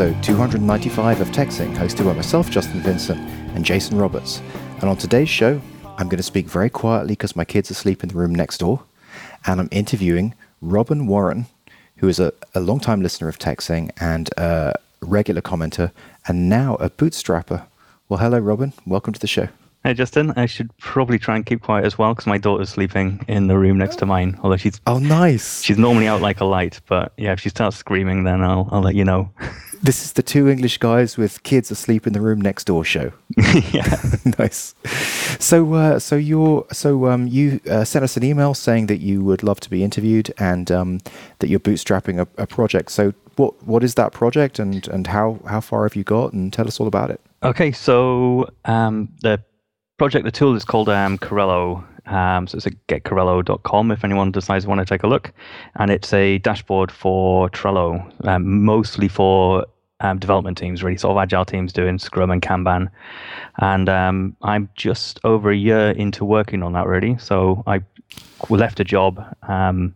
episode 295 of TechZing, hosted by myself, Justin Vincent, and Jason Roberts. And on today's show, I'm going to speak very quietly because my kids are asleep in the room next door, and I'm interviewing Robin Warren, who is a, a long-time listener of TechZing and a regular commenter, and now a bootstrapper. Well, hello, Robin. Welcome to the show. Hey, Justin. I should probably try and keep quiet as well because my daughter's sleeping in the room next to mine. Although she's oh nice, she's normally out like a light, but yeah, if she starts screaming, then I'll I'll let you know. This is the two English guys with kids asleep in the room next door show. yeah, nice. So, uh, so you're so um, you uh, sent us an email saying that you would love to be interviewed and um, that you're bootstrapping a, a project. So, what what is that project and and how how far have you got? And tell us all about it. Okay, so um, the project, the tool is called um, Corrello. Um, so it's at getcorrello.com if anyone decides to want to take a look. And it's a dashboard for Trello, um, mostly for um, development teams, really, sort of agile teams doing Scrum and Kanban. And um, I'm just over a year into working on that, really. So I left a job um,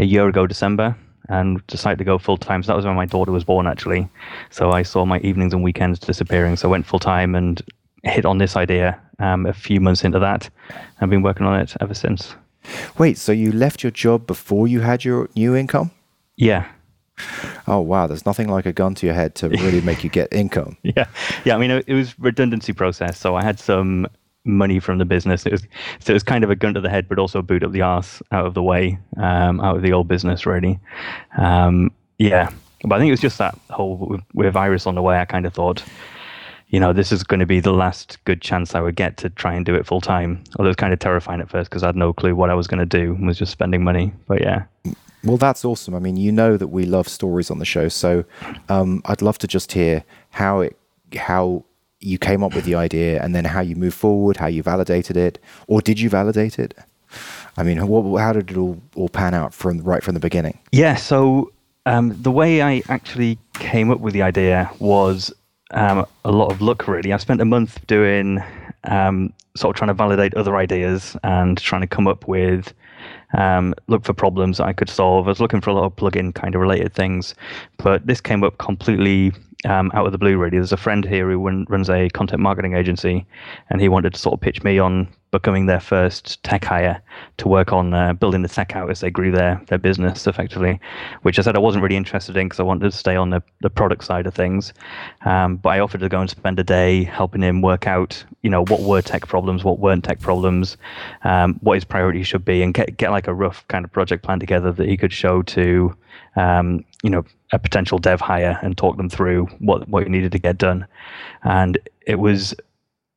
a year ago, December, and decided to go full time. So that was when my daughter was born, actually. So I saw my evenings and weekends disappearing. So I went full time and hit on this idea um, a few months into that. I've been working on it ever since. Wait, so you left your job before you had your new income? Yeah. Oh wow, there's nothing like a gun to your head to really make you get income. Yeah, yeah. I mean, it was redundancy process, so I had some money from the business. It was so it was kind of a gun to the head, but also a boot up the ass out of the way, um, out of the old business, really. Um, yeah, but I think it was just that whole with Iris on the way. I kind of thought, you know, this is going to be the last good chance I would get to try and do it full time. Although it was kind of terrifying at first because I had no clue what I was going to do and was just spending money. But yeah. Well, that's awesome. I mean, you know that we love stories on the show, so um, I'd love to just hear how it, how you came up with the idea, and then how you move forward, how you validated it, or did you validate it? I mean, what, how did it all, all pan out from right from the beginning? Yeah. So um, the way I actually came up with the idea was um, a lot of luck, really. I spent a month doing um, sort of trying to validate other ideas and trying to come up with um, look for problems I could solve. I was looking for a lot of plugin kind of related things, but this came up completely um, out of the blue. Really, there's a friend here who runs a content marketing agency, and he wanted to sort of pitch me on becoming their first tech hire to work on uh, building the tech out as they grew their their business effectively, which I said I wasn't really interested in because I wanted to stay on the, the product side of things. Um, but I offered to go and spend a day helping him work out, you know, what were tech problems, what weren't tech problems, um, what his priorities should be, and get get like a rough kind of project plan together that he could show to, um, you know, a potential dev hire and talk them through what what you needed to get done. And it was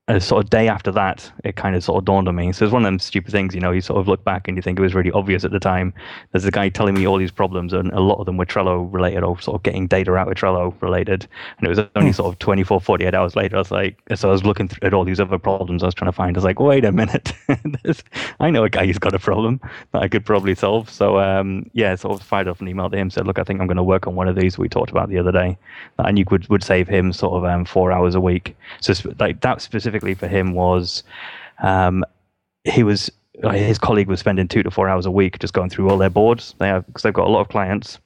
a sort of day after that, it kind of sort of dawned on me. So it's one of them stupid things, you know, you sort of look back and you think it was really obvious at the time. There's a guy telling me all these problems, and a lot of them were Trello related or sort of getting data out of Trello related. And it was only hmm. sort of 24, 48 hours later, I was like, so I was looking at all these other problems I was trying to find. I was like, wait a minute, I know a guy who's got a problem that I could probably solve. So um, yeah, sort of fired off an email to him, said, look, I think I'm going to work on one of these we talked about the other day. And you could would save him sort of um, four hours a week. So like that specific specifically for him was um, he was his colleague was spending two to four hours a week just going through all their boards. They have because they've got a lot of clients,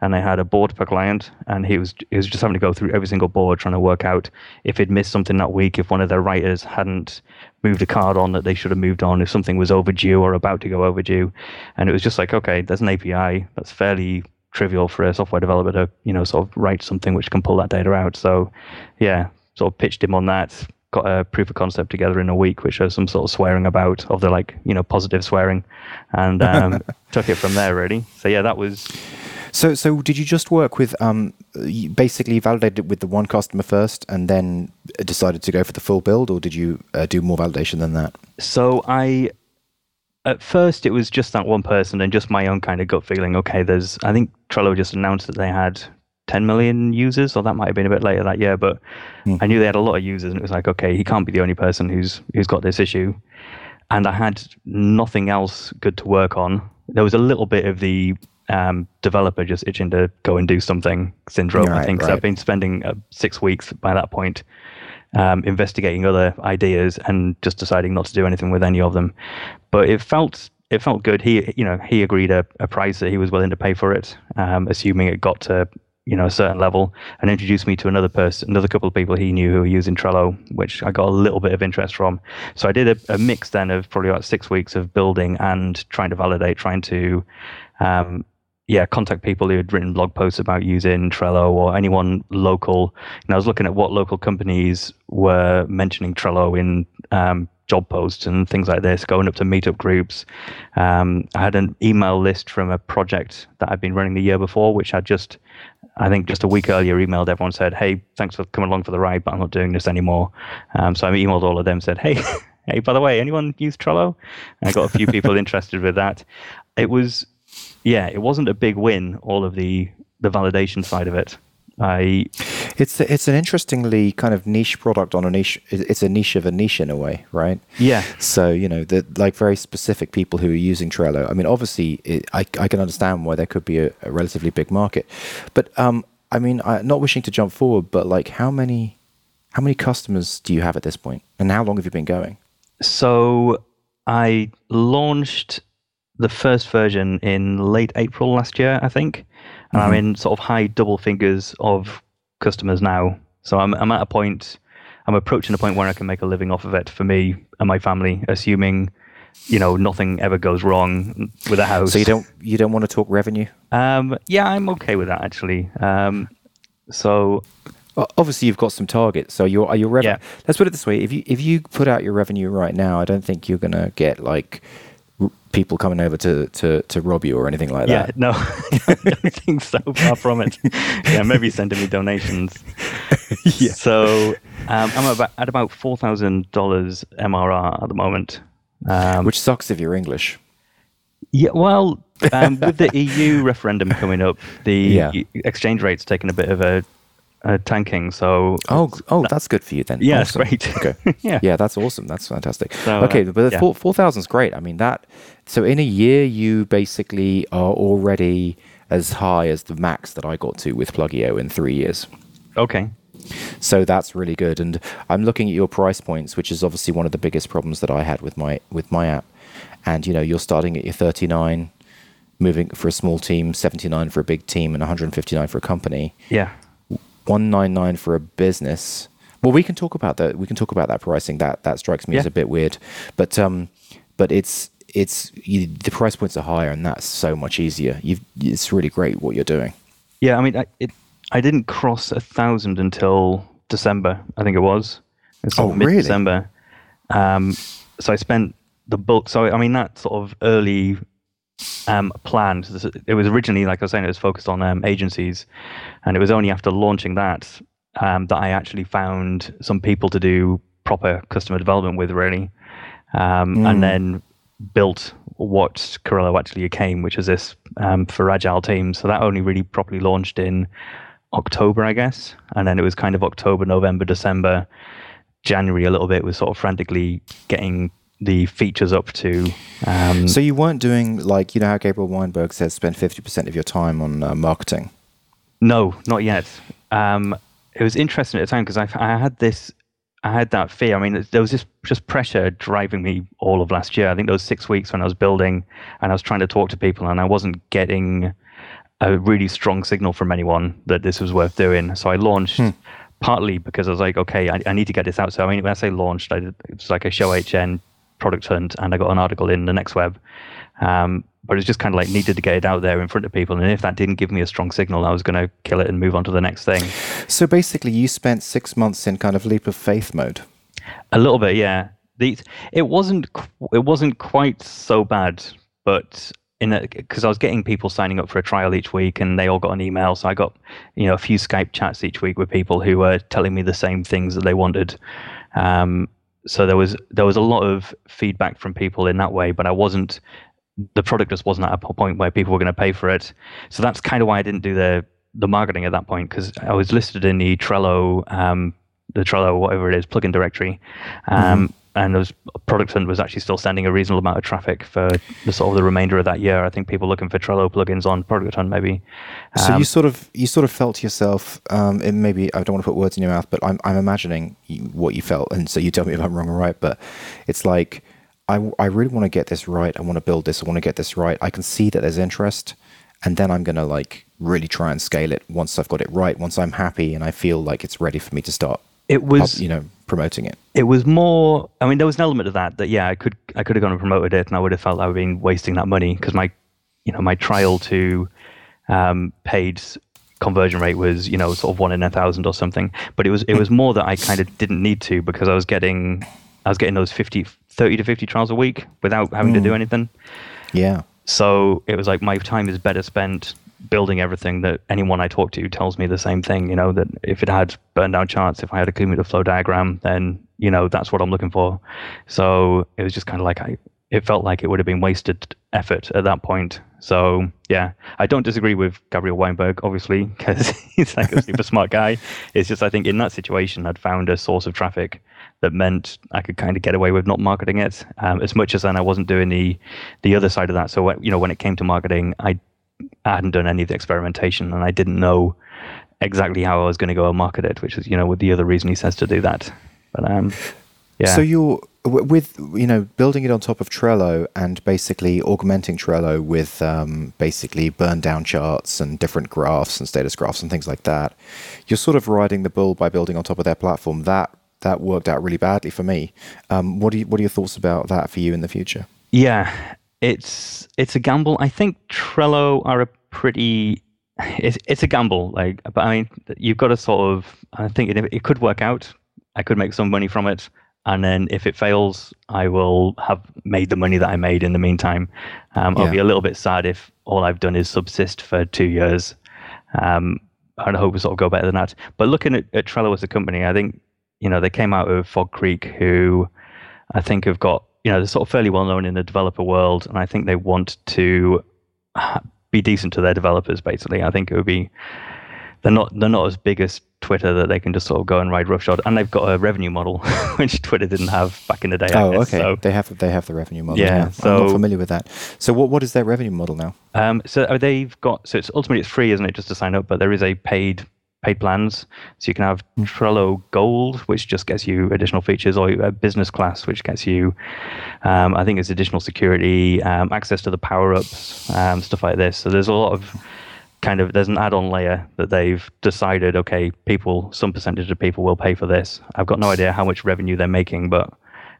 and they had a board per client, and he was he was just having to go through every single board trying to work out if he'd missed something that week, if one of their writers hadn't moved a card on that they should have moved on, if something was overdue or about to go overdue, and it was just like okay, there's an API that's fairly trivial for a software developer to you know sort of write something which can pull that data out. So yeah, sort of pitched him on that got a proof of concept together in a week, which has some sort of swearing about of the like you know positive swearing, and um, took it from there really. So yeah, that was. So so did you just work with um basically validated it with the one customer first, and then decided to go for the full build, or did you uh, do more validation than that? So I. At first, it was just that one person and just my own kind of gut feeling. Okay, there's. I think Trello just announced that they had 10 million users, or that might have been a bit later that year. But mm. I knew they had a lot of users, and it was like, okay, he can't be the only person who's who's got this issue. And I had nothing else good to work on. There was a little bit of the um, developer just itching to go and do something syndrome. Right, I think right. so. I've been spending uh, six weeks by that point um, investigating other ideas and just deciding not to do anything with any of them. But it felt it felt good. He, you know, he agreed a, a price that he was willing to pay for it, um, assuming it got to you know a certain level, and introduced me to another person, another couple of people he knew who were using Trello, which I got a little bit of interest from. So I did a, a mix then of probably about six weeks of building and trying to validate, trying to um, yeah, contact people who had written blog posts about using Trello or anyone local. And I was looking at what local companies were mentioning Trello in um, job posts and things like this, going up to meetup groups. Um, I had an email list from a project that I'd been running the year before, which I just, I think just a week earlier, emailed everyone said, "Hey, thanks for coming along for the ride, but I'm not doing this anymore." Um, so I emailed all of them, said, "Hey." Hey, by the way, anyone use Trello? And I got a few people interested with that. It was yeah, it wasn't a big win. All of the the validation side of it. I it's it's an interestingly kind of niche product on a niche. It's a niche of a niche in a way, right? Yeah. So you know, the like very specific people who are using Trello. I mean, obviously, it, I I can understand why there could be a, a relatively big market, but um, I mean, I, not wishing to jump forward, but like, how many how many customers do you have at this point, and how long have you been going? So I launched the first version in late April last year, I think. And mm-hmm. I'm in sort of high double figures of customers now. So I'm I'm at a point I'm approaching a point where I can make a living off of it for me and my family, assuming you know nothing ever goes wrong with a house. So you don't you don't want to talk revenue? Um, yeah, I'm okay with that actually. Um, so obviously you've got some targets. So your your revenue. Yeah. Let's put it this way: if you if you put out your revenue right now, I don't think you're going to get like people coming over to, to, to rob you or anything like yeah, that. no, I don't think so. Far from it. yeah, maybe sending me donations. yeah. So um, I'm about, at about four thousand dollars MRR at the moment, um, which sucks if you're English. Yeah, well, um, with the EU referendum coming up, the yeah. exchange rate's taken a bit of a uh, tanking. So oh, oh, that's good for you then. Yeah, awesome. great. Okay, yeah, yeah, that's awesome. That's fantastic. So, okay, uh, but yeah. four four thousand is great. I mean that. So in a year, you basically are already as high as the max that I got to with Plugio in three years. Okay. So that's really good. And I'm looking at your price points, which is obviously one of the biggest problems that I had with my with my app. And you know, you're starting at your 39, moving for a small team, 79 for a big team, and 159 for a company. Yeah 199 for a business. Well, we can talk about that. We can talk about that pricing. That that strikes me yeah. as a bit weird, but um, but it's it's you, the price points are higher, and that's so much easier. You've it's really great what you're doing. Yeah, I mean, I, it I didn't cross a thousand until December. I think it was. oh, really? December. Um, so I spent the bulk. So I mean, that sort of early um, planned. It was originally, like I was saying, it was focused on um, agencies, and it was only after launching that um, that I actually found some people to do proper customer development with, really, mm. and then built what Corrello actually became, which is this um, for agile teams. So that only really properly launched in October, I guess, and then it was kind of October, November, December. January a little bit was sort of frantically getting the features up to. Um, so you weren't doing like you know how Gabriel Weinberg says spend fifty percent of your time on uh, marketing. No, not yet. Um, it was interesting at the time because I, I had this, I had that fear. I mean, there was this just pressure driving me all of last year. I think those six weeks when I was building and I was trying to talk to people and I wasn't getting a really strong signal from anyone that this was worth doing. So I launched. Hmm partly because I was like, okay, I, I, need to get this out. So I mean, when I say launched, I did, it was like a show HN product hunt and I got an article in the next web. Um, but it's just kind of like needed to get it out there in front of people. And if that didn't give me a strong signal, I was going to kill it and move on to the next thing. So basically, you spent six months in kind of leap of faith mode. A little bit, yeah. The, it wasn't it wasn't quite so bad, but in because I was getting people signing up for a trial each week, and they all got an email. So I got you know a few Skype chats each week with people who were telling me the same things that they wanted. Um, so there was there was a lot of feedback from people in that way, but I wasn't the product just wasn't at a point where people were going to pay for it. So that's kind of why I didn't do the the marketing at that point because I was listed in the Trello um, the Trello whatever it is plugin directory. Um, mm-hmm and those product hunt was actually still sending a reasonable amount of traffic for the sort of the remainder of that year. I think people looking for Trello plugins on product hunt maybe. Um, so you um, sort of you sort of felt yourself. Um, maybe I don't want to put words in your mouth, but I'm I'm imagining what you felt, and so you tell me if I'm wrong or right. But it's like I I really want to get this right. I want to build this. I want to get this right. I can see that there's interest. and then I'm going to like really try and scale it once I've got it right, once I'm happy and I feel like it's ready for me to start. It was, you know, promoting it. It was more. I mean, there was an element of that that yeah, I could I could have gone and promoted it, and I would have felt I would have been wasting that money because my, you know, my trial to um, paid conversion rate was you know sort of one in a thousand or something. But it was it was more that I kind of didn't need to because I was getting I was getting those 50, 30 to fifty trials a week without having mm. to do hmm. anything. Yeah. So it was like my time is better spent building everything that anyone I talk to tells me the same thing. You know that if it had burned down charts, if I had a cumulative flow diagram, then you know that's what I'm looking for. So it was just kind of like I. It felt like it would have been wasted effort at that point. So yeah, I don't disagree with Gabriel Weinberg, obviously, because he's like a super smart guy. It's just I think in that situation, I'd found a source of traffic that meant I could kind of get away with not marketing it um, as much as then I wasn't doing the the other side of that. So you know, when it came to marketing, I, I hadn't done any of the experimentation and I didn't know exactly how I was going to go and market it, which is you know with the other reason he says to do that. But um, yeah. So you're with you know building it on top of Trello and basically augmenting Trello with um, basically burn down charts and different graphs and status graphs and things like that. You're sort of riding the bull by building on top of their platform. That that worked out really badly for me. Um, what do you, what are your thoughts about that for you in the future? Yeah, it's it's a gamble. I think Trello are a pretty it's it's a gamble. Like, but I mean, you've got to sort of. I think it, it could work out. I could make some money from it, and then if it fails, I will have made the money that I made in the meantime. Um, I'll be a little bit sad if all I've done is subsist for two years. Um, I hope it sort of go better than that. But looking at, at Trello as a company, I think you know, they came out of Fog Creek, who I think have got, you know, they're sort of fairly well known in the developer world, and I think they want to be decent to their developers. Basically, I think it would be they're not they're not as big as Twitter that they can just sort of go and ride roughshod, and they've got a revenue model which Twitter didn't have back in the day. Oh, guess, okay. So. They have they have the revenue model. Yeah, yeah. So, I'm not familiar with that. So what what is their revenue model now? Um, so uh, they've got so it's ultimately it's free, isn't it, just to sign up? But there is a paid paid plans. So you can have. Trello Gold, which just gets you additional features, or a business class, which gets you, um, I think it's additional security, um, access to the power ups, um, stuff like this. So there's a lot of kind of there's an add-on layer that they've decided. Okay, people, some percentage of people will pay for this. I've got no idea how much revenue they're making, but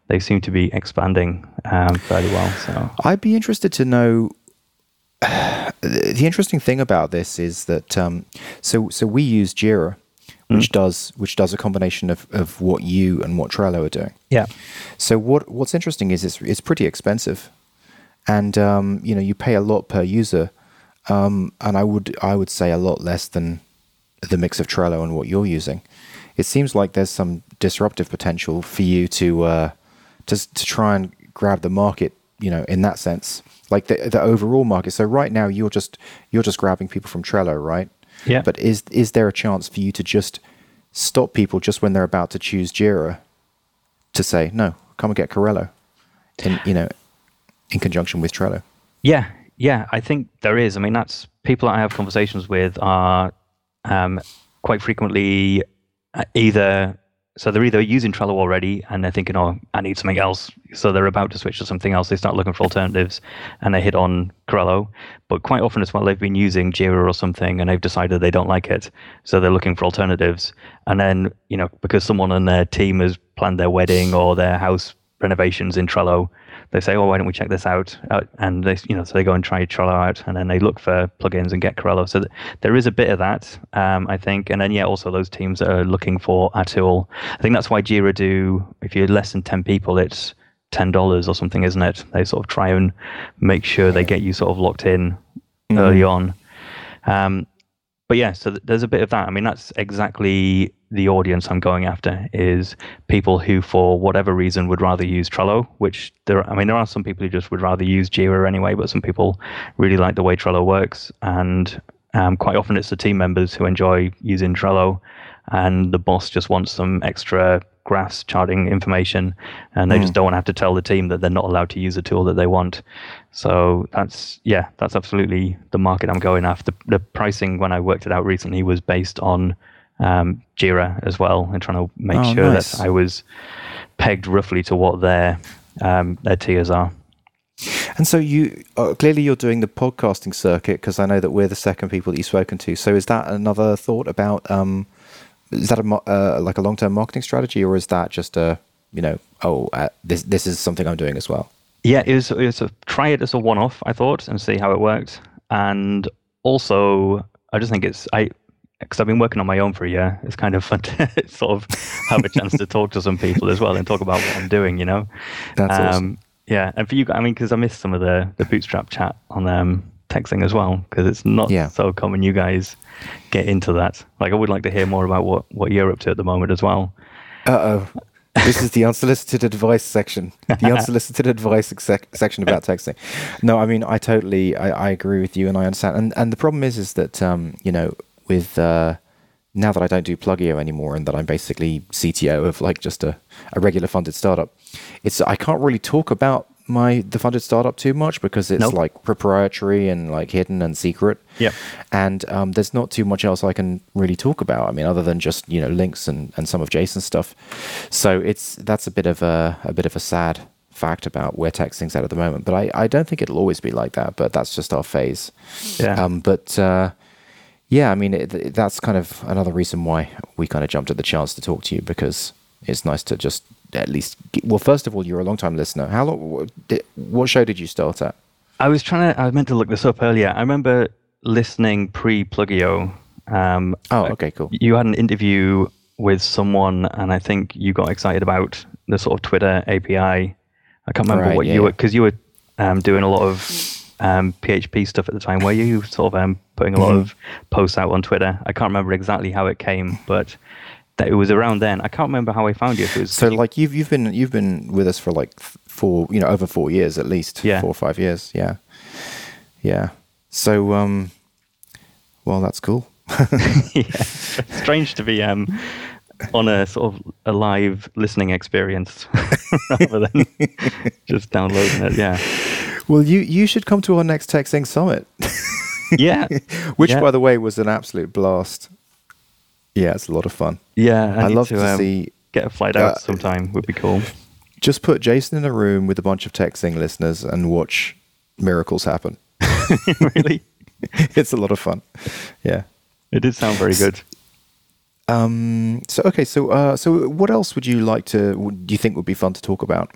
they seem to be expanding um, fairly well. So I'd be interested to know the interesting thing about this is that um, so so we use Jira, which mm. does which does a combination of, of what you and what Trello are doing. Yeah. So what what's interesting is it's it's pretty expensive, and um, you know you pay a lot per user, um, and I would I would say a lot less than the mix of Trello and what you're using. It seems like there's some disruptive potential for you to uh, to to try and grab the market, you know, in that sense like the the overall market. So right now you're just you're just grabbing people from Trello, right? Yeah. But is is there a chance for you to just stop people just when they're about to choose Jira to say no, come and get Corrello, in you know, in conjunction with Trello? Yeah, yeah, I think there is. I mean, that's people that I have conversations with are um, quite frequently uh, either so they're either using Trello already and they're thinking, oh, I need something else. So they're about to switch to something else. They start looking for alternatives and they hit on Corrello. But quite often as well, they've been using Jira or something and they've decided they don't like it. So they're looking for alternatives. And then, you know, because someone on their team has planned their wedding or their house renovations in Trello, they say, "Oh, why don't we check this out?" Uh, and they, you know, so they go and try Trello out, and then they look for plugins and get Corrello. So th- there is a bit of that, um, I think, and then yeah, also those teams that are looking for a tool. I think that's why Jira do. If you're less than ten people, it's ten dollars or something, isn't it? They sort of try and make sure they get you sort of locked in mm. early on. Um, but yeah, so th- there's a bit of that. I mean, that's exactly the audience I'm going after is people who, for whatever reason, would rather use Trello. Which there, I mean, there are some people who just would rather use Jira anyway, but some people really like the way Trello works, and um, quite often it's the team members who enjoy using Trello, and the boss just wants some extra graphs charting information, and they mm. just don't want to have to tell the team that they're not allowed to use a tool that they want. So that's yeah, that's absolutely the market I'm going after. The, the pricing when I worked it out recently was based on um, Jira as well, and trying to make oh, sure nice. that I was pegged roughly to what their um, their tiers are. And so you uh, clearly you're doing the podcasting circuit because I know that we're the second people that you've spoken to. So is that another thought about um, is that a uh, like a long term marketing strategy or is that just a you know oh uh, this this is something I'm doing as well? Yeah, it was, it was a, try it as a one off. I thought and see how it worked, and also I just think it's I because I've been working on my own for a year. It's kind of fun to sort of have a chance to talk to some people as well and talk about what I'm doing. You know, that's um, awesome. Yeah, and for you, I mean, because I missed some of the the bootstrap chat on um, TechZing as well, because it's not yeah. so common you guys get into that. Like, I would like to hear more about what what you're up to at the moment as well. Uh oh. this is the unsolicited advice section. The unsolicited advice sec- section about TechZing. No, I mean, I totally, I, I agree with you, and I understand. And and the problem is, is that um, you know, with uh, now that I don't do Plugio anymore, and that I'm basically CTO of like just a, a regular funded startup, it's I can't really talk about my the funded startup too much because it's nope. like proprietary and like hidden and secret. Yeah. And um, there's not too much else I can really talk about. I mean, other than just you know links and, and some of Jason's stuff. So it's that's a bit of a a bit of a sad fact about where TechZing's at at the moment. But I, I don't think it'll always be like that. But that's just our phase. Yeah. Um, but uh, yeah, I mean it, that's kind of another reason why we kind of jumped at the chance to talk to you because it's nice to just at least. Well, first of all, you're a long time listener. How long? What show did you start at? I was trying to. I meant to look this up earlier. I remember listening pre Plugio. Um, oh, okay, cool. You had an interview with someone, and I think you got excited about the sort of Twitter API. I can't remember right, what yeah, you were because you were um, doing a lot of um, PHP stuff at the time. Were you sort of um, putting a lot mm-hmm. of posts out on Twitter? I can't remember exactly how it came, but that it was around then. I can't remember how I found you. If it was so, like you've you've been you've been with us for like four, you know, over four years at least. Yeah, four or five years. Yeah, yeah. So, um, well, that's cool. yeah, strange to be um on a sort of a live listening experience rather than just downloading it. Yeah. Well, you you should come to our next TechZing Summit. yeah. Which, yeah. by the way, was an absolute blast. Yeah, it's a lot of fun. Yeah, I, I love to, to um, see. Get a flight out uh, sometime would be cool. Just put Jason in a room with a bunch of TechZing listeners and watch miracles happen. really? it's a lot of fun. Yeah. It did sound very good. Um, so okay, so uh, so what else would you like to? Do you think would be fun to talk about?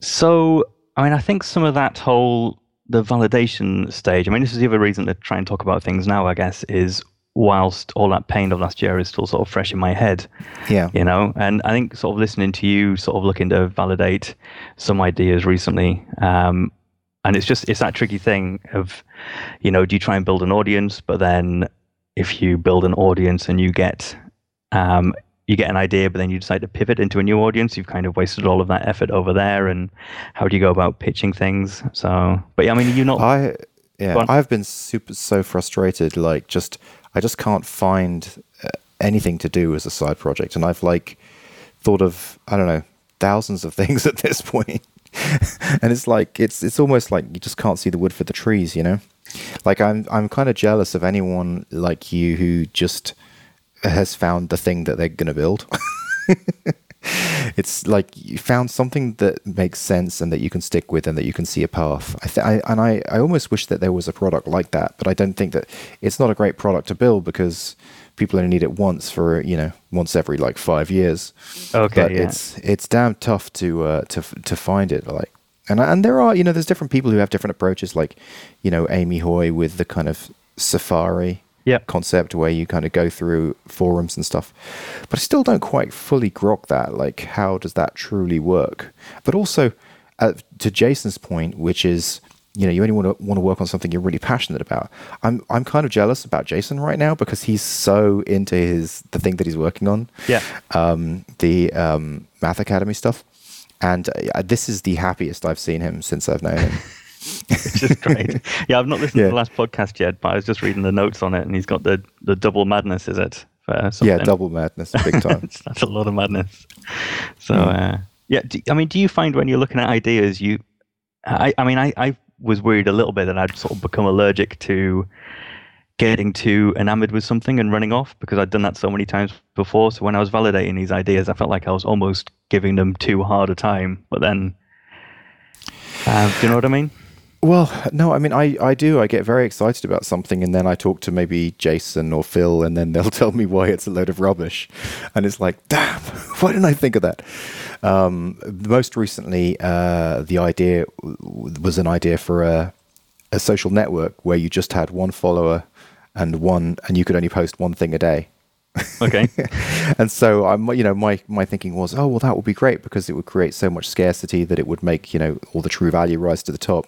So I mean, I think some of that whole the validation stage. I mean, this is the other reason to try and talk about things now. I guess is whilst all that pain of last year is still sort of fresh in my head. Yeah. You know, and I think sort of listening to you sort of looking to validate some ideas recently. Um, and it's just, it's that tricky thing of, you know, do you try and build an audience, but then if you build an audience and you get, um, you get an idea, but then you decide to pivot into a new audience, you've kind of wasted all of that effort over there. And how do you go about pitching things? So, but yeah, I mean, you're not. I, yeah, I've been super so frustrated. Like, just I just can't find uh, anything to do as a side project, and I've like thought of I don't know thousands of things at this point. and it's like it's it's almost like you just can't see the wood for the trees, you know. Like I'm I'm kind of jealous of anyone like you who just has found the thing that they're gonna build. it's like you found something that makes sense and that you can stick with and that you can see a path. I, th- I and I, I almost wish that there was a product like that, but I don't think that it's not a great product to build because people only need it once for you know once every like five years. Okay, but yeah. it's it's damn tough to uh, to to find it like. And, and there are, you know, there's different people who have different approaches, like, you know, Amy Hoy with the kind of safari yep. concept where you kind of go through forums and stuff. But I still don't quite fully grok that. Like, how does that truly work? But also, uh, to Jason's point, which is, you know, you only want to want to work on something you're really passionate about. I'm I'm kind of jealous about Jason right now because he's so into his the thing that he's working on. Yeah. Um, the um, Math Academy stuff, and uh, this is the happiest I've seen him since I've known him. which is great. yeah, I've not listened yeah. to the last podcast yet, but I was just reading the notes on it, and he's got the the double madness. Is it? yeah, double madness, big time. That's a lot of madness. So, mm. uh, yeah, do, I mean, do you find when you're looking at ideas, you, I, I mean, I, I was worried a little bit that I'd sort of become allergic to getting too enamored with something and running off because I'd done that so many times before. So when I was validating these ideas, I felt like I was almost giving them too hard a time. But then Um, do you know what I mean? Well, no, I mean, I, I do. I get very excited about something, and then I talk to maybe Jason or Phil, and then they'll tell me why it's a load of rubbish. And it's like, damn, why didn't I think of that? Um, most recently, uh, the idea was an idea for a, a social network where you just had one follower and one, and you could only post one thing a day. Okay. and so I'm, you know, my my thinking was, oh well, that would be great because it would create so much scarcity that it would make you know all the true value rise to the top.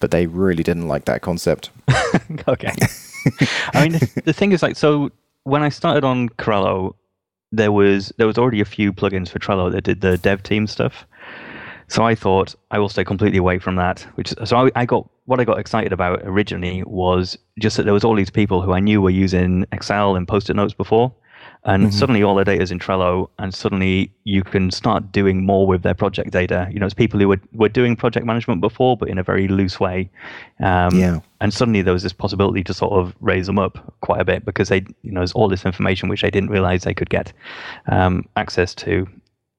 But they really didn't like that concept. okay. I mean, the, the thing is, like, so when I started on Corrello, there was there was already a few plugins for Trello that did the dev team stuff. So I thought I will stay completely away from that. Which so I, I, got what I got excited about originally was just that there was all these people who I knew were using Excel and post-it notes before, and mm-hmm. suddenly all their data is in Trello, and suddenly you can start doing more with their project data. You know, it's people who were, were doing project management before, but in a very loose way. Um, yeah. And suddenly there was this possibility to sort of raise them up quite a bit because they, you know, there's all this information which they didn't realize they could get um, access to.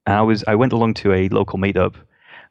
And I was, I went along to a local meetup,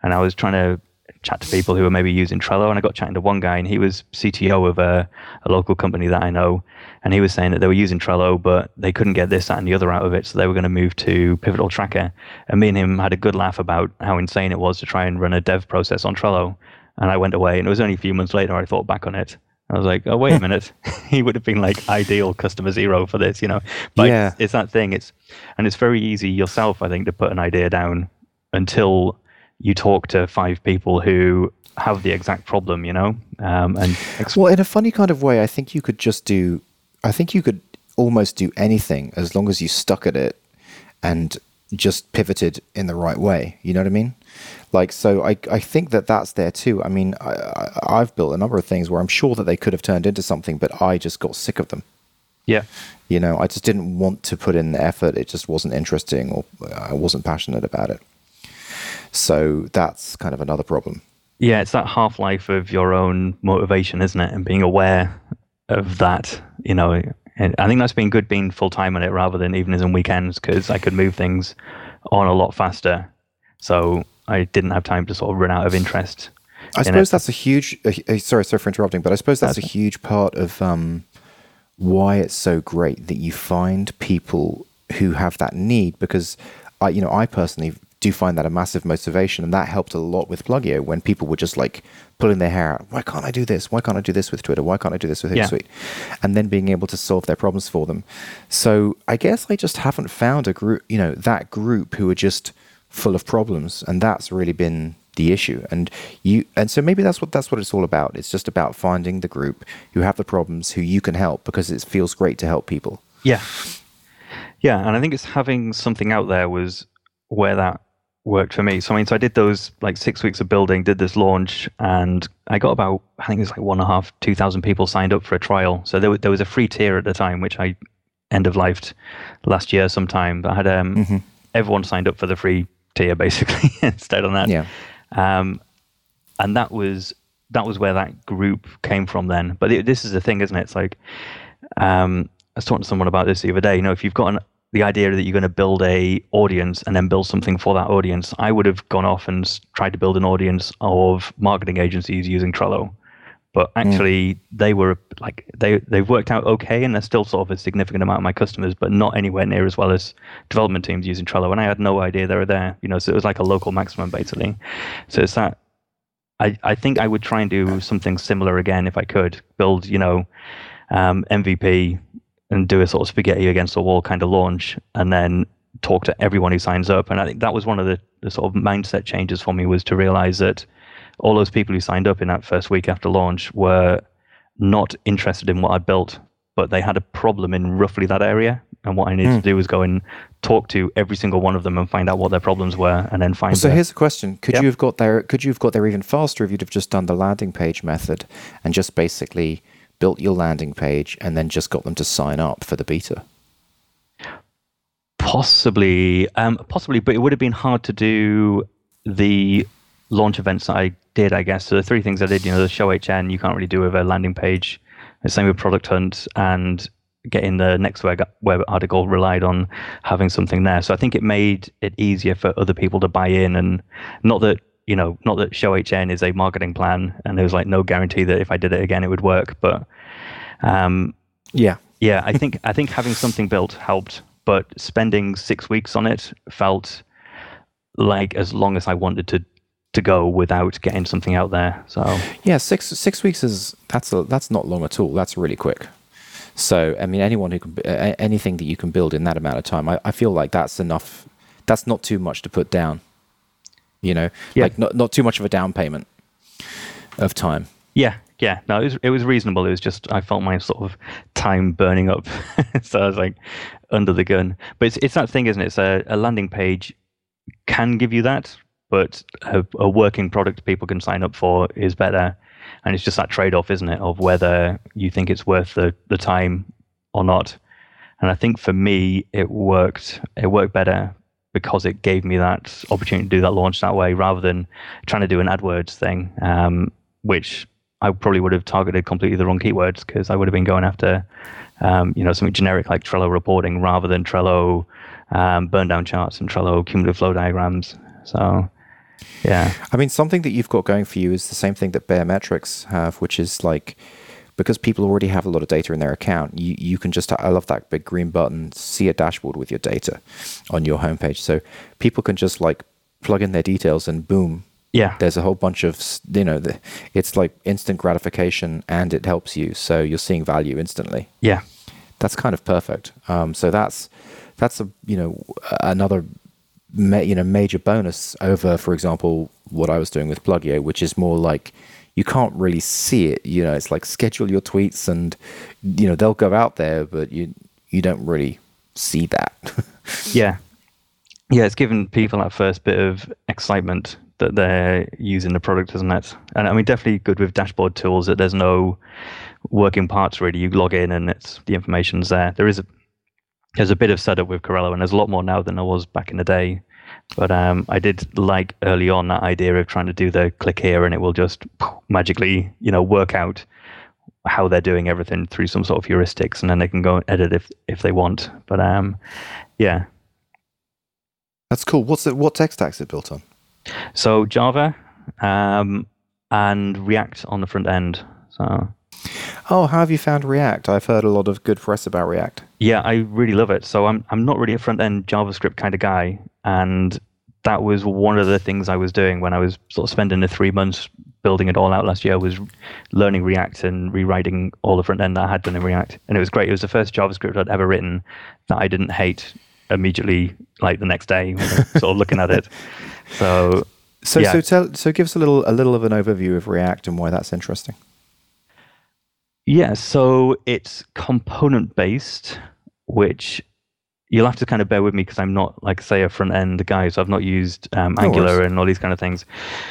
and I was trying to chat to people who were maybe using Trello. And I got chatting to one guy, and he was CTO of a, a local company that I know. And he was saying that they were using Trello, but they couldn't get this, that, and the other out of it. So they were going to move to Pivotal Tracker. And me and him had a good laugh about how insane it was to try and run a dev process on Trello. And I went away, and it was only a few months later I thought back on it. I was like, oh wait a minute, he would have been like ideal customer zero for this, you know. But yeah. it's, it's that thing. It's and it's very easy yourself, I think, to put an idea down until you talk to five people who have the exact problem, you know. Um, and exp- well, in a funny kind of way, I think you could just do. I think you could almost do anything as long as you stuck at it and just pivoted in the right way. You know what I mean? Like, so I, I think that that's there too. I mean, I, I, have built a number of things where I'm sure that they could have turned into something, but I just got sick of them. Yeah. You know, I just didn't want to put in the effort. It just wasn't interesting or I wasn't passionate about it. So that's kind of another problem. Yeah, it's that half life of your own motivation, isn't it? And being aware of that, you know. And I think that's been good being full time on it rather than evenings and weekends because I could move things on a lot faster. So I didn't have time to sort of run out of interest. I suppose it. that's a huge. Uh, uh, sorry, sorry for interrupting, but I suppose that's, that's a huge part of um, why it's so great that you find people who have that need. Because I, you know, I personally do find that a massive motivation, and that helped a lot with Plugio when people were just like pulling their hair out. Why can't I do this? Why can't I do this with Twitter? Why can't I do this with Hootsuite? Yeah. And then being able to solve their problems for them. So I guess I just haven't found a group, you know, that group who are just full of problems, and that's really been the issue. And you, and so maybe that's what that's what it's all about. It's just about finding the group who have the problems, who you can help, because it feels great to help people. Yeah. Yeah, and I think it's having something out there was where that worked for me. So I mean, so I did those like six weeks of building, did this launch, and I got about I think it was like one and a half, two thousand people signed up for a trial. So there, there was a free tier at the time, which I end of lifed last year sometime. But I had um, mm-hmm. everyone signed up for the free tier basically instead on that. Yeah. Um, and that was that was where that group came from then. But it, this is the thing, isn't it? It's like um, I was talking to someone about this the other day. You know, if you've got an the idea that you're going to build a audience and then build something for that audience. I would have gone off and tried to build an audience of marketing agencies using Trello, but hmm. actually mm. they were like they they've worked out okay, and they're still sort of a significant amount of my customers, but not anywhere near as well as development teams using Trello. And I had no idea they were there, you know. So it was like a local maximum basically. So it's that. I, I think I would try and do something similar again if I could build, you know, um, MVP and do a sort of spaghetti against the wall kind of launch and then talk to everyone who signs up. And I think that was one of the, the sort of mindset changes for me was to realize that all those people who signed up in that first week after launch were not interested in what I built, but they had a problem in roughly that area. And what I needed mm. to do was go and talk to every single one of them and find out what their problems were, and then find. So here's a question: Could yep. you have got there? Could you have got there even faster if you'd have just done the landing page method and just basically built your landing page, and then just got them to sign up for the beta? Possibly, um, possibly, but it would have been hard to do the launch events that I did, I guess. So the three things I did, you know, the show HN, you can't really do with a landing page. The same with Product Hunt and getting the next web, web article relied on having something there. So I think it made it easier for other people to buy in and not that you know, not that Show HN is a marketing plan, and there was like no guarantee that if I did it again, it would work. But um, yeah, yeah, I think I think having something built helped, but spending six weeks on it felt like as long as I wanted to to go without getting something out there. So yeah, six six weeks is that's a, that's not long at all. That's really quick. So I mean, anyone who can uh, anything that you can build in that amount of time, I, I feel like that's enough. That's not too much to put down. You know, yeah. like not not too much of a down payment of time. Yeah, yeah. No, it was it was reasonable. It was just I felt my sort of time burning up, so I was like under the gun. But it's it's that thing, isn't it? It's a, a landing page can give you that, but a, a, working product people can sign up for is better. And it's just that trade off, isn't it, of whether you think it's worth the, the time or not. And I think for me, it worked. It worked better because it gave me that opportunity to do that launch that way, rather than trying to do an AdWords thing, um, which I probably would have targeted completely the wrong keywords because I would have been going after, um, you know, something generic like Trello reporting rather than Trello um, burn down charts and Trello cumulative flow diagrams. So yeah. I mean, something that you've got going for you is the same thing that Baremetrics have, which is like because people already have a lot of data in their account, you, you can just, I love that big green button, see a dashboard with your data on your homepage. So people can just like plug in their details and boom. Yeah. There's a whole bunch of, you know, the, it's like instant gratification and it helps you. So you're seeing value instantly. Yeah. That's kind of perfect. Um, so that's, that's a, you know, another ma- you know major bonus over, for example, what I was doing with Plugio, which is more like you can't really see it. You know, it's like schedule your tweets, and you know they'll go out there, but you you don't really see that. yeah, yeah, it's given people that first bit of excitement that they're using the product, isn't it? And I mean, definitely good with dashboard tools that there's no working parts really. You log in and it's the information's there. There is a there's a bit of setup with Corrello, and there's a lot more now than there was back in the day. But um, I did like early on that idea of trying to do the click here, and it will just magically, you know, work out how they're doing everything through some sort of heuristics, and then they can go and edit if if they want. But um, yeah, that's cool. What's it? What tech stack is it built on? So Java um, and React on the front end. So Oh, how have you found React? I've heard a lot of good press about React. Yeah, I really love it. So I'm I'm not really a front end JavaScript kind of guy, and that was one of the things I was doing when I was sort of spending the three months building it all out last year. Was learning React and rewriting all the front end that I had done in React, and it was great. It was the first JavaScript I'd ever written that I didn't hate immediately, like the next day, sort of looking at it. So. So, yeah. so tell, so give us a little, a little of an overview of React and why that's interesting. Yeah, so it's component based, which you'll have to kind of bear with me because I'm not, like, say, a front end guy, so I've not used um, Angular and all these kind of things.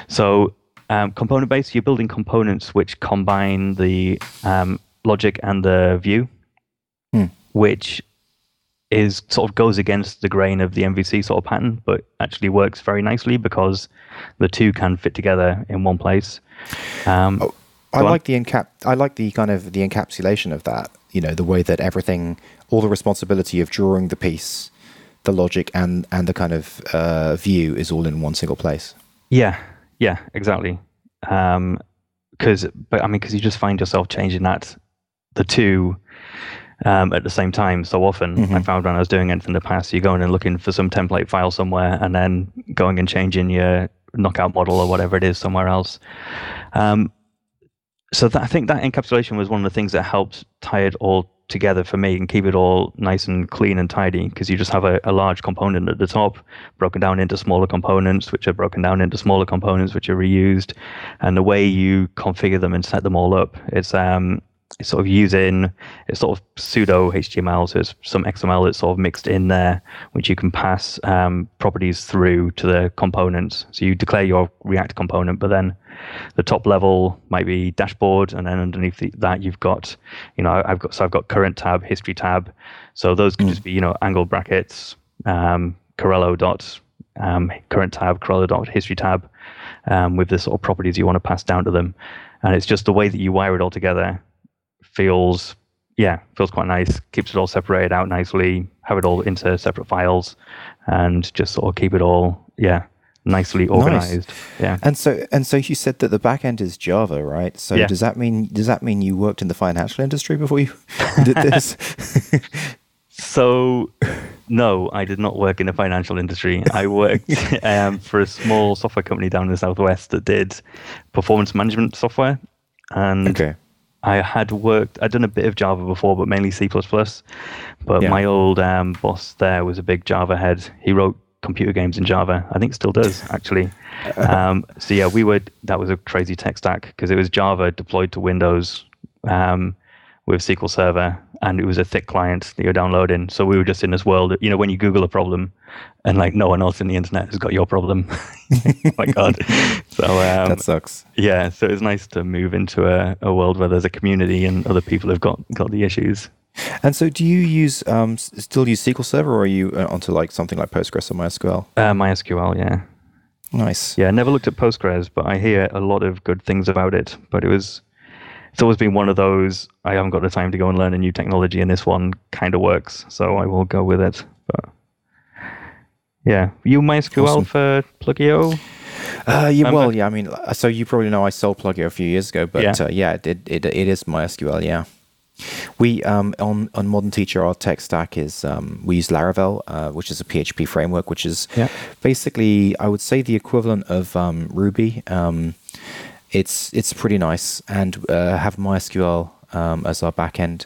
So, um, component based, you're building components which combine the um, logic and the view, hmm. which is sort of goes against the grain of the MVC sort of pattern, but actually works very nicely because the two can fit together in one place. Um, oh, I like the encap. I like the kind of the encapsulation of that. You know, the way that everything, all the responsibility of drawing the piece, the logic, and and the kind of uh, view is all in one single place. Yeah, yeah, exactly. Because, um, but I mean, because you just find yourself changing that, the two, um, at the same time so often. Mm-hmm. I found when I was doing anything in the past, you're going and looking for some template file somewhere, and then going and changing your knockout model or whatever it is somewhere else. Um, so that, I think that encapsulation was one of the things that helped tie it all together for me and keep it all nice and clean and tidy because you just have a, a, large component at the top broken down into smaller components which are broken down into smaller components which are reused. And the way you configure them and set them all up it's um it's sort of using it's sort of pseudo HTML, so it's some XML that's sort of mixed in there, which you can pass um, properties through to the components. So you declare your React component, but then the top level might be dashboard, and then underneath the, that you've got, you know, I've got so I've got current tab, history tab. So those could mm. just be you know angle brackets, um, Corrello dot um, current tab, Corrello dot history tab, um, with the sort of properties you want to pass down to them. And it's just the way that you wire it all together feels yeah feels quite nice. Keeps it all separated out nicely. Have it all into separate files, and just sort of keep it all yeah nicely organized. Yeah. And so and so you said that the back end is Java, right? So Yeah. does that mean does that mean you worked in the financial industry before you did this? So, no, I did not work in the financial industry. I worked um, for a small software company down in the southwest that did performance management software, and okay. I had worked. I'd done a bit of Java before, but mainly C++. But Yeah. my old um, boss there was a big Java head. He wrote computer games in Java. I think still does actually. um, so yeah, we were, That was a crazy tech stack because it was Java deployed to Windows um, with SQL Server, and it was a thick client that you're downloading. So we were just in this world. You know, when you Google a problem, and like no one else in the internet has got your problem. oh my God. So um, that sucks. yeah, so it's nice to move into a, a world where there's a community and other people have got, got the issues. And so do you use um still use SQL Server or are you uh, onto like something like Postgres or MySQL? Uh, MySQL, yeah. Nice. Yeah, never looked at Postgres, but I hear a lot of good things about it. But it was, it's always been one of those, I haven't got the time to go and learn a new technology, and this one kind of works, so I will go with it. But yeah, you MySQL Awesome. for Plugio? Uh, yeah, Um, well, yeah. I mean, uh, so you probably know I sold Plugio a few years ago, but Yeah. uh, yeah it, it, it, it is MySQL. Yeah, we um, on on Modern Teacher our tech stack is um, we use Laravel, uh, which is a PHP framework, which is Yeah. basically I would say the equivalent of um, Ruby. It's it's pretty nice, and uh, have MySQL um, as our backend.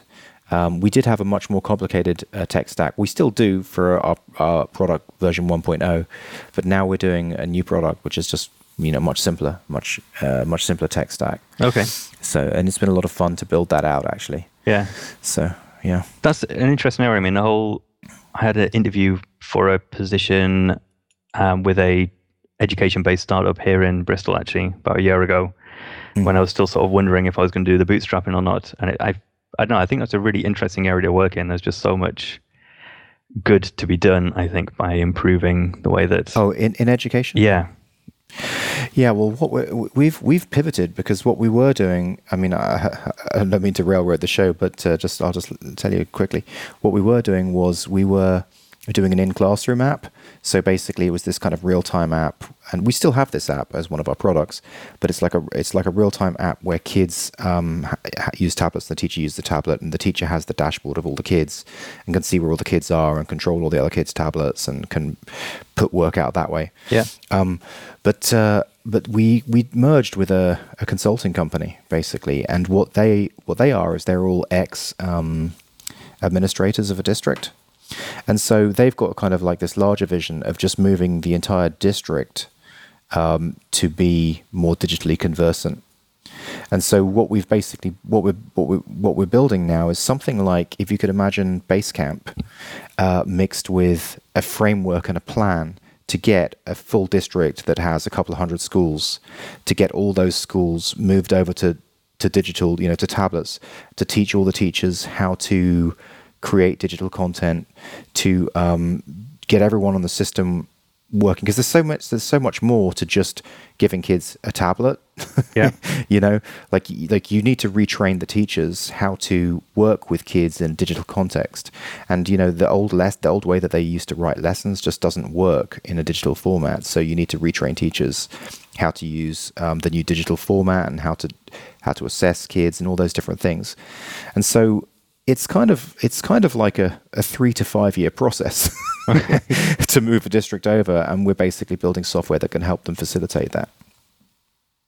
Um, we did have a much more complicated uh, tech stack. We still do for our, our product version 1.0, but now we're doing a new product which is just you know much simpler, much uh, much simpler tech stack. Okay. So and it's been a lot of fun to build that out actually. Yeah. So yeah, That's an interesting area. I mean, the whole. I had an interview for a position um, with a education-based startup here in Bristol, actually, about a year ago, when I was still sort of wondering if I was going to do the bootstrapping or not. And it, I, I don't know. I think that's a really interesting area to work in. There's just so much good to be done. I think by improving the way that. Oh, in, in education? Yeah. Yeah, well, what we're, we've we've pivoted because what we were doing. I mean, I, I don't mean to railroad the show, but uh, just I'll just tell you quickly. What we were doing was we were doing an in-classroom app. So basically, it was this kind of real-time app, and we still have this app as one of our products. But it's like a it's like a real-time app where kids um, ha- use tablets. The teacher uses the tablet, and the teacher has the dashboard of all the kids and can see where all the kids are and control all the other kids' tablets and can put work out that way. Yeah. Um, but uh, but we we merged with a, a consulting company basically, and what they what they are is they're all ex um, administrators of a district, and so they've got kind of like this larger vision of just moving the entire district um, to be more digitally conversant. And so what we've basically what we're what we what we're building now is something like if you could imagine Basecamp uh, mixed with a framework and a plan to get a full district that has a couple of hundred schools, to get all those schools moved over to to digital, you know, to tablets, to teach all the teachers how to create digital content, to um, get everyone on the system working because there's so much there's so much more to just giving kids a tablet. Yeah. you know like like you need to retrain the teachers how to work with kids in digital context. And you know the old less the old way that they used to write lessons just doesn't work in a digital format. So you need to retrain teachers how to use um, the new digital format and how to how to assess kids and all those different things. And so it's kind of it's kind of like a, a three to five year process to move a district over and we're basically building software that can help them facilitate that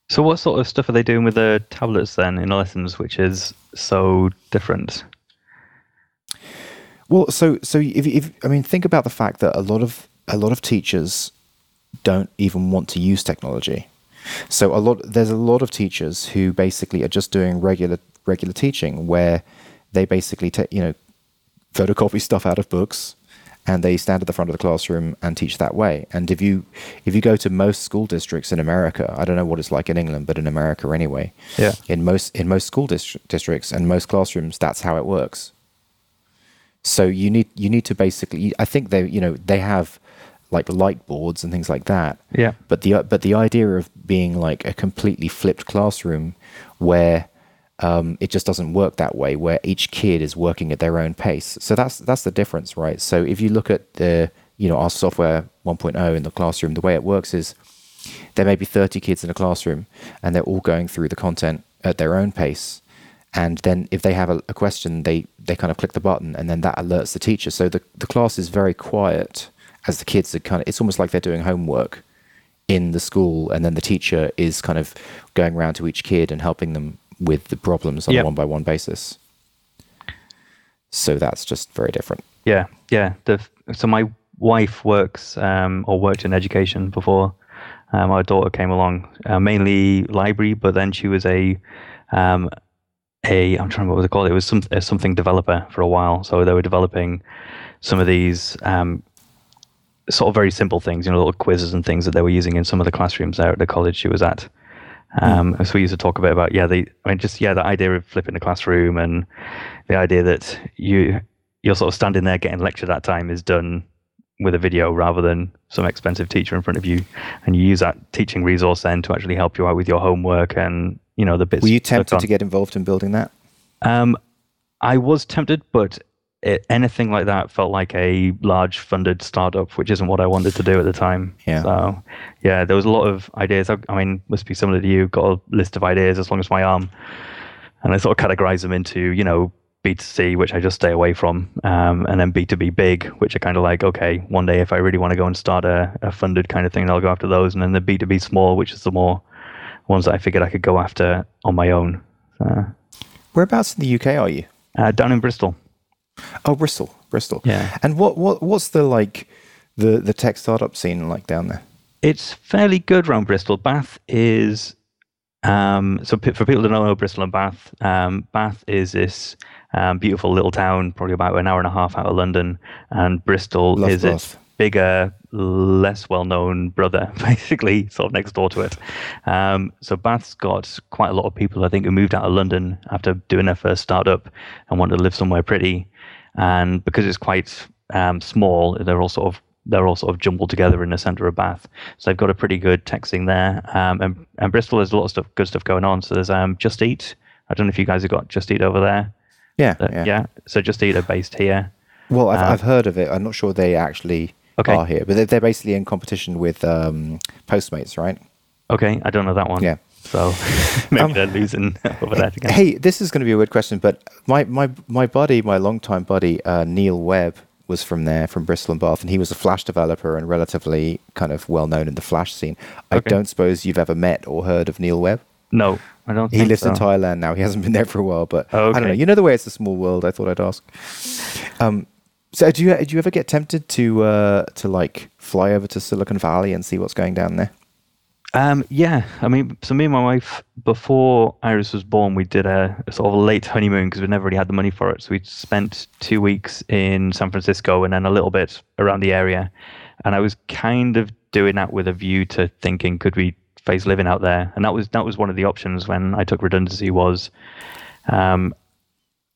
So, what sort of stuff are they doing with the tablets then in lessons, which is so different? Well, so so if, if I mean, think about the fact that a lot of a lot of teachers don't even want to use technology. So a lot there's a lot of teachers who basically are just doing regular regular teaching where they basically take you know photocopy stuff out of books and they stand at the front of the classroom and teach that way. And if you if you go to most school districts in America, I don't know what it's like in England, but in America anyway, Yeah. in most in most school distri- districts and most classrooms, that's how it works. So you need you need to basically. I think they you know they have like light boards and things like that. Yeah. But the but the idea of being like a completely flipped classroom where um, it just doesn't work that way, where each kid is working at their own pace. So that's that's the difference, right? So if you look at the you know, our software 1.0 in the classroom, the way it works is there may be 30 kids in a classroom and they're all going through the content at their own pace. And then if they have a, a question, they, they kind of click the button and then that alerts the teacher. So the, the class is very quiet as the kids are kind of, it's almost like they're doing homework in the school. And then the teacher is kind of going around to each kid and helping them with the problems on Yep. a one by one basis. So that's just very different. Yeah, yeah. The, so my wife works um, or worked in education before um, our daughter came along, uh, mainly library, but then she was a um, a I'm trying to remember what was it called. It was some a something developer for a while. So they were developing some of these um, sort of very simple things, you know, little quizzes and things that they were using in some of the classrooms there at the college she was at. Um, So we used to talk a bit about yeah, the I mean just yeah, the idea of flipping the classroom and the idea that you you're sort of standing there getting lectured that time is done with a video rather than some expensive teacher in front of you, and you use that teaching resource then to actually help you out with your homework and you know the bits. Were you tempted to get involved in building that? Um, I was tempted, but it, anything like that felt like a large funded startup, which isn't what I wanted to do at the time. Yeah. So, yeah, there was a lot of ideas. I, I mean, must be similar to you. Got a list of ideas as long as my arm, and I sort of categorize them into, you know, B2C, which I just stay away from, um, and then B2B big, which are kind of like, okay, one day if I really want to go and start a, a funded kind of thing, I'll go after those, and then the B2B small, which is the more ones that I figured I could go after on my own. So, Whereabouts in the UK are you? uh, down in Bristol. Oh, Bristol, Bristol. Yeah. And what what what's the like the the tech startup scene like down there? It's fairly good around Bristol. Bath is um, so p- for people that don't know Bristol and Bath, um, Bath is this um, beautiful little town, probably about an hour and a half out of London, and Bristol Love is its bigger, less well-known brother, basically, sort of next door to it. Um, so Bath's got quite a lot of people, I think, who moved out of London after doing their first startup and wanted to live somewhere pretty. And because it's quite um, small, they're all sort of they're all sort of jumbled together in the centre of Bath. So they've got a pretty good texting there. Um, and, and Bristol has a lot of stuff, good stuff going on. So there's um, Just Eat. I don't know if you guys have got Just Eat over there. Yeah, Uh, yeah. yeah. So Just Eat are based here. Well, I've Uh, I've heard of it. I'm not sure they actually Okay. are here, but they're, they're basically in competition with um, Postmates, right? Okay, I don't know that one. Yeah. So maybe Um, they're losing over there again. Hey, this is going to be a weird question, but my my my buddy, my longtime buddy, uh, Neil Webb, was from there, from Bristol and Bath, and he was a Flash developer and relatively kind of well known in the Flash scene. I Okay. don't suppose you've ever met or heard of Neil Webb. No, I don't. He think lives so. in Thailand now. He hasn't been there for a while, but Oh, I don't know. okay. You know the way it's a small world. I thought I'd ask. Um, so do you do you ever get tempted to uh, to like fly over to Silicon Valley and see what's going down there? Um, yeah, I mean, so me and my wife, before Iris was born, we did a, a sort of a late honeymoon because we never really had the money for it. So we spent two weeks in San Francisco and then a little bit around the area. And I was kind of doing that with a view to thinking, could we face living out there? And that was that was one of the options when I took redundancy was um,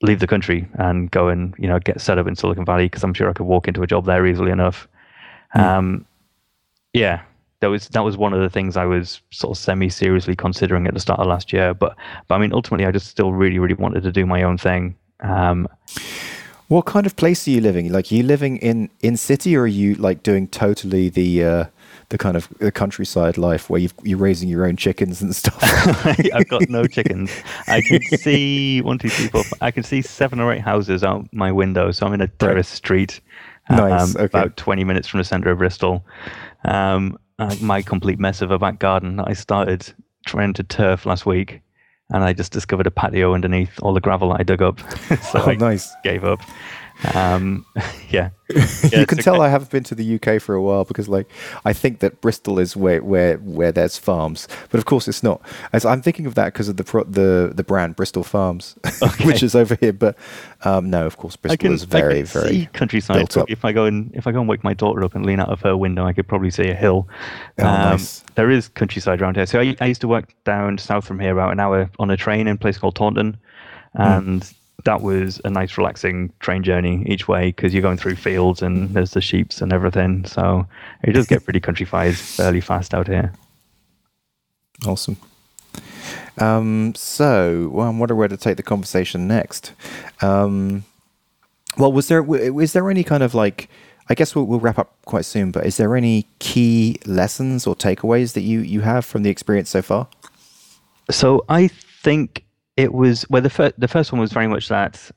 leave the country and go and you know get set up in Silicon Valley because I'm sure I could walk into a job there easily enough. Um, yeah, that was that was one of the things I was sort of semi seriously considering at the start of last year. But but I mean, ultimately, I just still really really wanted to do my own thing. Um, What kind of place are you living? Like, are you living in in city, or are you like doing totally the uh, the kind of the countryside life where you've, you're raising your own chickens and stuff? I've got no chickens. I can see one, two, three, four. Five, I can see seven or eight houses out my window. So I'm in a terrace street, Nice, um, okay. about 20 minutes from the centre of Bristol. Um, uh, my complete mess of a back garden I started trying to turf last week, and I just discovered a patio underneath all the gravel that I dug up. so Oh, I nice. gave up. Um, yeah. you can tell okay. I haven't been to the UK for a while because, like, I think that Bristol is where where where there's farms, but of course it's not. As I'm thinking of that because of the pro- the the brand Bristol Farms, which is over here. But um, no, of course Bristol can, is very very countryside. If I go and if I go and wake my daughter up and lean out of her window, I could probably see a hill. Oh, nice. There is countryside around here. So I, I used to work down south from here, about an hour on a train in a place called Taunton, Hmm. and that was a nice, relaxing train journey each way because you're going through fields and there's the sheeps and everything. So it does get pretty countrified fairly fast out here. Awesome. Um, so, well, I wonder where to take the conversation next. Um, well, was there is there any kind of like I guess we'll, we'll wrap up quite soon. But is there any key lessons or takeaways that you you have from the experience so far? So I think it was well the first the first one was very much that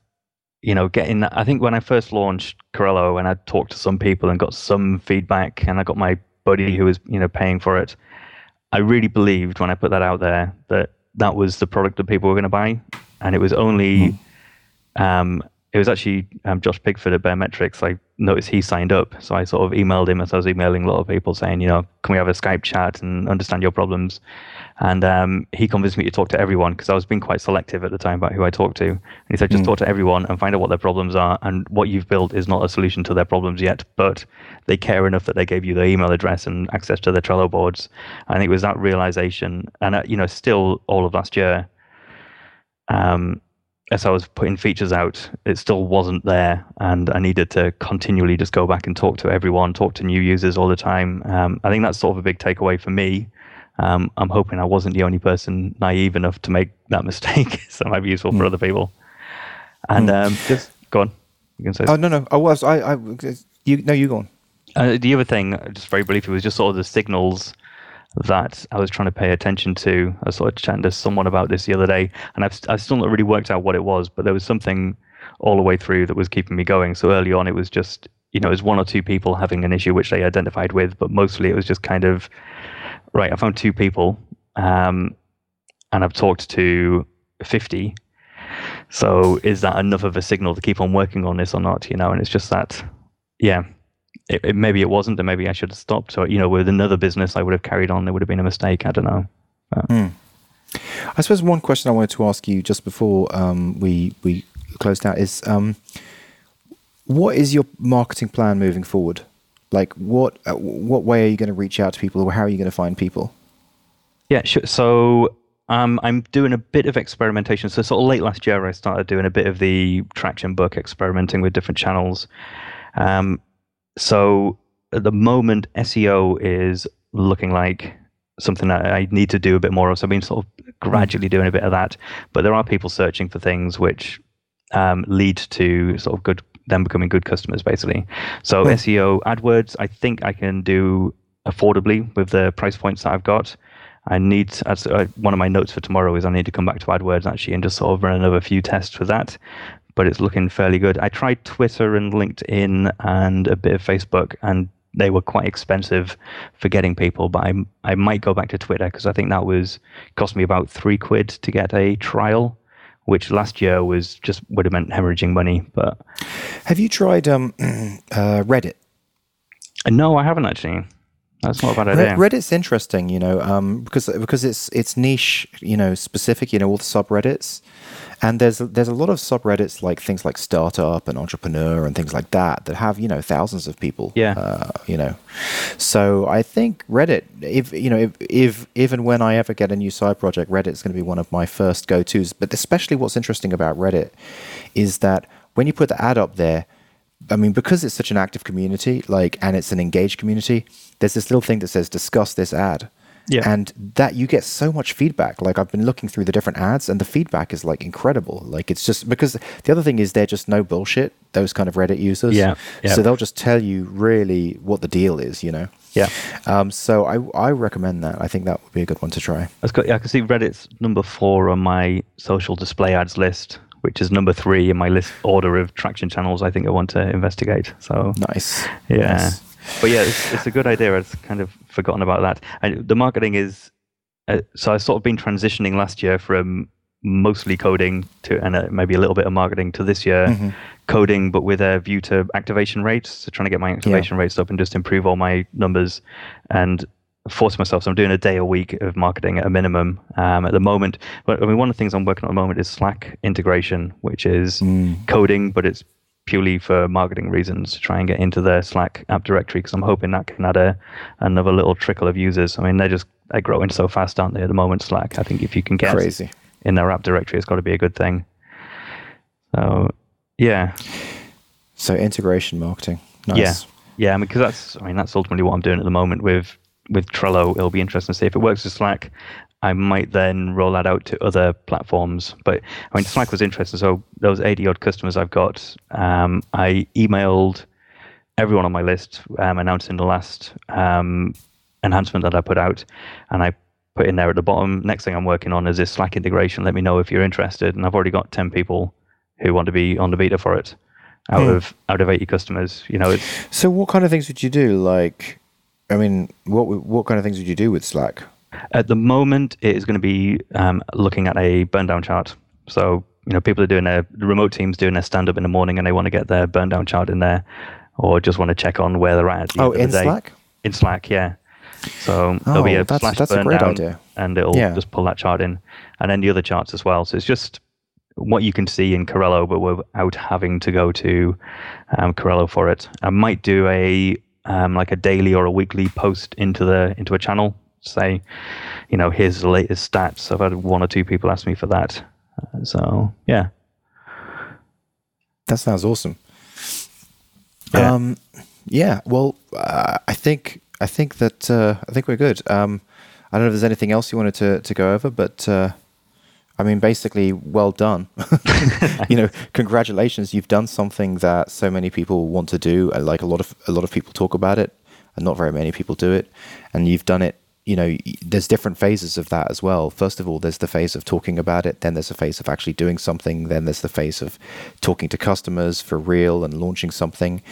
you know getting that I think when I first launched Corrello and I talked to some people and got some feedback and I got my buddy who was you know paying for it I really believed when I put that out there that that was the product that people were going to buy and it was only mm. um, it was actually um, Josh Pigford at Baremetrics. I noticed he signed up, so I sort of emailed him as I was emailing a lot of people saying, you know, can we have a Skype chat and understand your problems? And um, he convinced me to talk to everyone because I was being quite selective at the time about who I talked to. And he said, just mm. talk to everyone and find out what their problems are. And what you've built is not a solution to their problems yet, but they care enough that they gave you their email address and access to their Trello boards. And it was that realization. And, uh, you know, still all of last year, um, as I was putting features out, it still wasn't there, and I needed to continually just go back and talk to everyone, talk to new users all the time. Um, I think that's sort of a big takeaway for me um, I'm hoping I wasn't the only person naive enough to make that mistake, so it might be useful mm. for hmm. other people. And mm. um, just go on. You can say. Oh no, no. I was. I. I you. No, you go on. Uh, the other thing, just very briefly, was just sort of the signals that I was trying to pay attention to. I was sort of chatting to someone about this the other day, and I've, I've still not really worked out what it was, but there was something all the way through that was keeping me going. So early on, it was just, you know, it was one or two people having an issue which they identified with, but mostly it was just kind of right, I found two people, um, and I've talked to 50. So is that enough of a signal to keep on working on this or not? You know, and it's just that, yeah, it, it, maybe it wasn't, and maybe I should have stopped. Or you know, with another business, I would have carried on. There would have been a mistake. I don't know. Mm. I suppose one question I wanted to ask you just before um, we we closed out is, um, what is your marketing plan moving forward? Like, what uh, what way are you going to reach out to people, or how are you going to find people? Yeah, sure. So um, I'm doing a bit of experimentation. So sort of late last year, I started doing a bit of the traction book, experimenting with different channels. Um, so at the moment, SEO is looking like something that I need to do a bit more of. So I've been sort of gradually doing a bit of that. But there are people searching for things which um, lead to sort of good them becoming good customers, basically. So SEO, AdWords, I think I can do affordably with the price points that I've got. I need as uh, one of my notes for tomorrow is I need to come back to AdWords actually and just sort of run another few tests for that. But it's looking fairly good. I tried Twitter and LinkedIn and a bit of Facebook, and they were quite expensive for getting people. But I I might go back to Twitter because I think that was cost me about three quid to get a trial which last year was just would have meant hemorrhaging money. But have you tried um, uh, Reddit? No, I haven't actually. That's not a bad idea. Reddit's interesting, you know, um, because because it's it's niche, you know, specific. You know, all the subreddits. And there's there's a lot of subreddits like things like startup and entrepreneur and things like that that have you know thousands of people. Yeah. Uh, you know, so I think Reddit, if you know, if, if even when I ever get a new side project, Reddit is going to be one of my first go tos. But especially what's interesting about Reddit is that when you put the ad up there, I mean, because it's such an active community, like, and it's an engaged community, there's this little thing that says discuss this ad. Yeah. And that you get so much feedback. Like I've been looking through the different ads and the feedback is like incredible. Like it's just because the other thing is they're just no bullshit, those kind of Reddit users. Yeah. yeah. So they'll just tell you really what the deal is, you know? Yeah. Um, so I, I recommend that. I think that would be a good one to try. That's good. Yeah, I can see Reddit's number four on my social display ads list, which is number three in my list order of traction channels I think I want to investigate. So nice. Yeah. Nice but yeah, it's, it's, a good idea. I've kind of forgotten about that. And the marketing is uh, so I've sort of been transitioning last year from mostly coding to and uh, maybe a little bit of marketing to this year mm-hmm. coding, but with a view to activation rates. So trying to get my activation yeah. rates up and just improve all my numbers and force myself. So I'm doing a day a week of marketing at a minimum um, at the moment. But I mean, one of the things I'm working on at the moment is Slack integration, which is mm. coding, but it's purely for marketing reasons to try and get into their Slack app directory because I'm hoping that can add a another little trickle of users. I mean, they're just they're growing so fast, aren't they? At the moment, Slack. I think if you can get crazy in their app directory, it's got to be a good thing. So, yeah. So integration marketing. Nice. Yeah, yeah. I mean, because that's I mean that's ultimately what I'm doing at the moment with with Trello. It'll be interesting to see if it works with Slack. I might then roll that out to other platforms. But I mean, Slack was interesting. So those 80 odd customers I've got, um, I emailed everyone on my list um, announcing the last um, enhancement that I put out, and I put in there at the bottom. Next thing I'm working on is this Slack integration. Let me know if you're interested, and I've already got ten people who want to be on the beta for it out Hmm. of out of 80 customers. You know, it's So, what kind of things would you do? Like, I mean, what what kind of things would you do with Slack? At the moment, it is going to be um, looking at a burn down chart. So, you know, people are doing their remote teams doing their stand up in the morning and they want to get their burn down chart in there or just want to check on where they're at. at the Oh, end of in the day. Slack? In Slack, yeah. So there'll be Oh, a that's- slash that's a burn great down idea. and it'll Yeah. just pull that chart in. And then the other charts as well. So it's just what you can see in Corrello, but without having to go to um, Corrello for it. I might do a um, like a daily or a weekly post into the into a channel. Say, you know, here's the latest stats. I've had one or two people ask me for that. Uh, so yeah, That sounds awesome. Yeah. Um, yeah. Well, uh, I think I think that uh, I think we're good. Um, I don't know if there's anything else you wanted to to go over, but uh, I mean, basically, well done. you know, congratulations. You've done something that so many people want to do. Like a lot of a lot of people talk about it, and not very many people do it. And you've done it. You know, there's different phases of that as well. First of all, there's the phase of talking about it. Then there's a phase of actually doing something. Then there's the phase of talking to customers for real and launching something.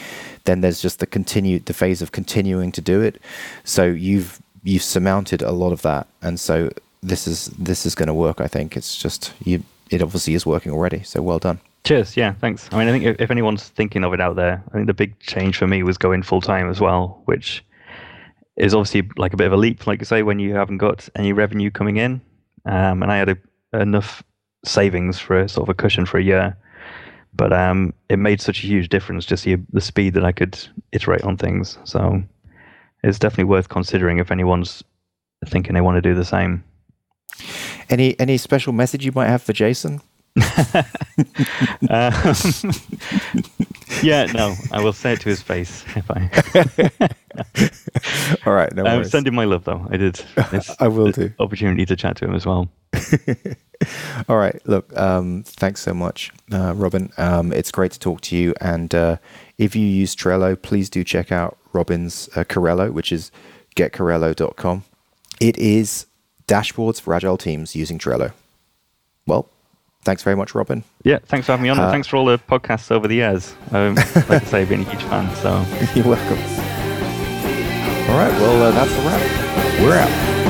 Then there's just the continue the phase of continuing to do it. So you've you've surmounted a lot of that, and so this is this is going to work. I think it's just you. It obviously is working already. So well done. cheers. Yeah, thanks. I mean, I think if, if anyone's thinking of it out there, I think the big change for me was going full time as well, which is obviously like a bit of a leap, like you say, when you haven't got any revenue coming in. Um, and I had a, enough savings for a sort of a cushion for a year, but um, it made such a huge difference just the, the speed that I could iterate on things. So it's definitely worth considering if anyone's thinking they want to do the same. Any any special message you might have for Jason? Um, yeah, no, I will say it to his face if I. All right, no I'm worries. sending my love though. I did. This, I will do. Opportunity to chat to him as well. All right, look, um, thanks so much, uh, Robin. Um, it's great to talk to you. And uh, if you use Trello, please do check out Robin's uh, Corrello, which is getcorrello.com. It is dashboards for agile teams using Trello. Well, thanks very much, Robin. Yeah, thanks for having me on. Uh, thanks for all the podcasts over the years. Um, like I say, I've been a huge fan. So You're welcome. All right, well, uh, that's a wrap. We're out.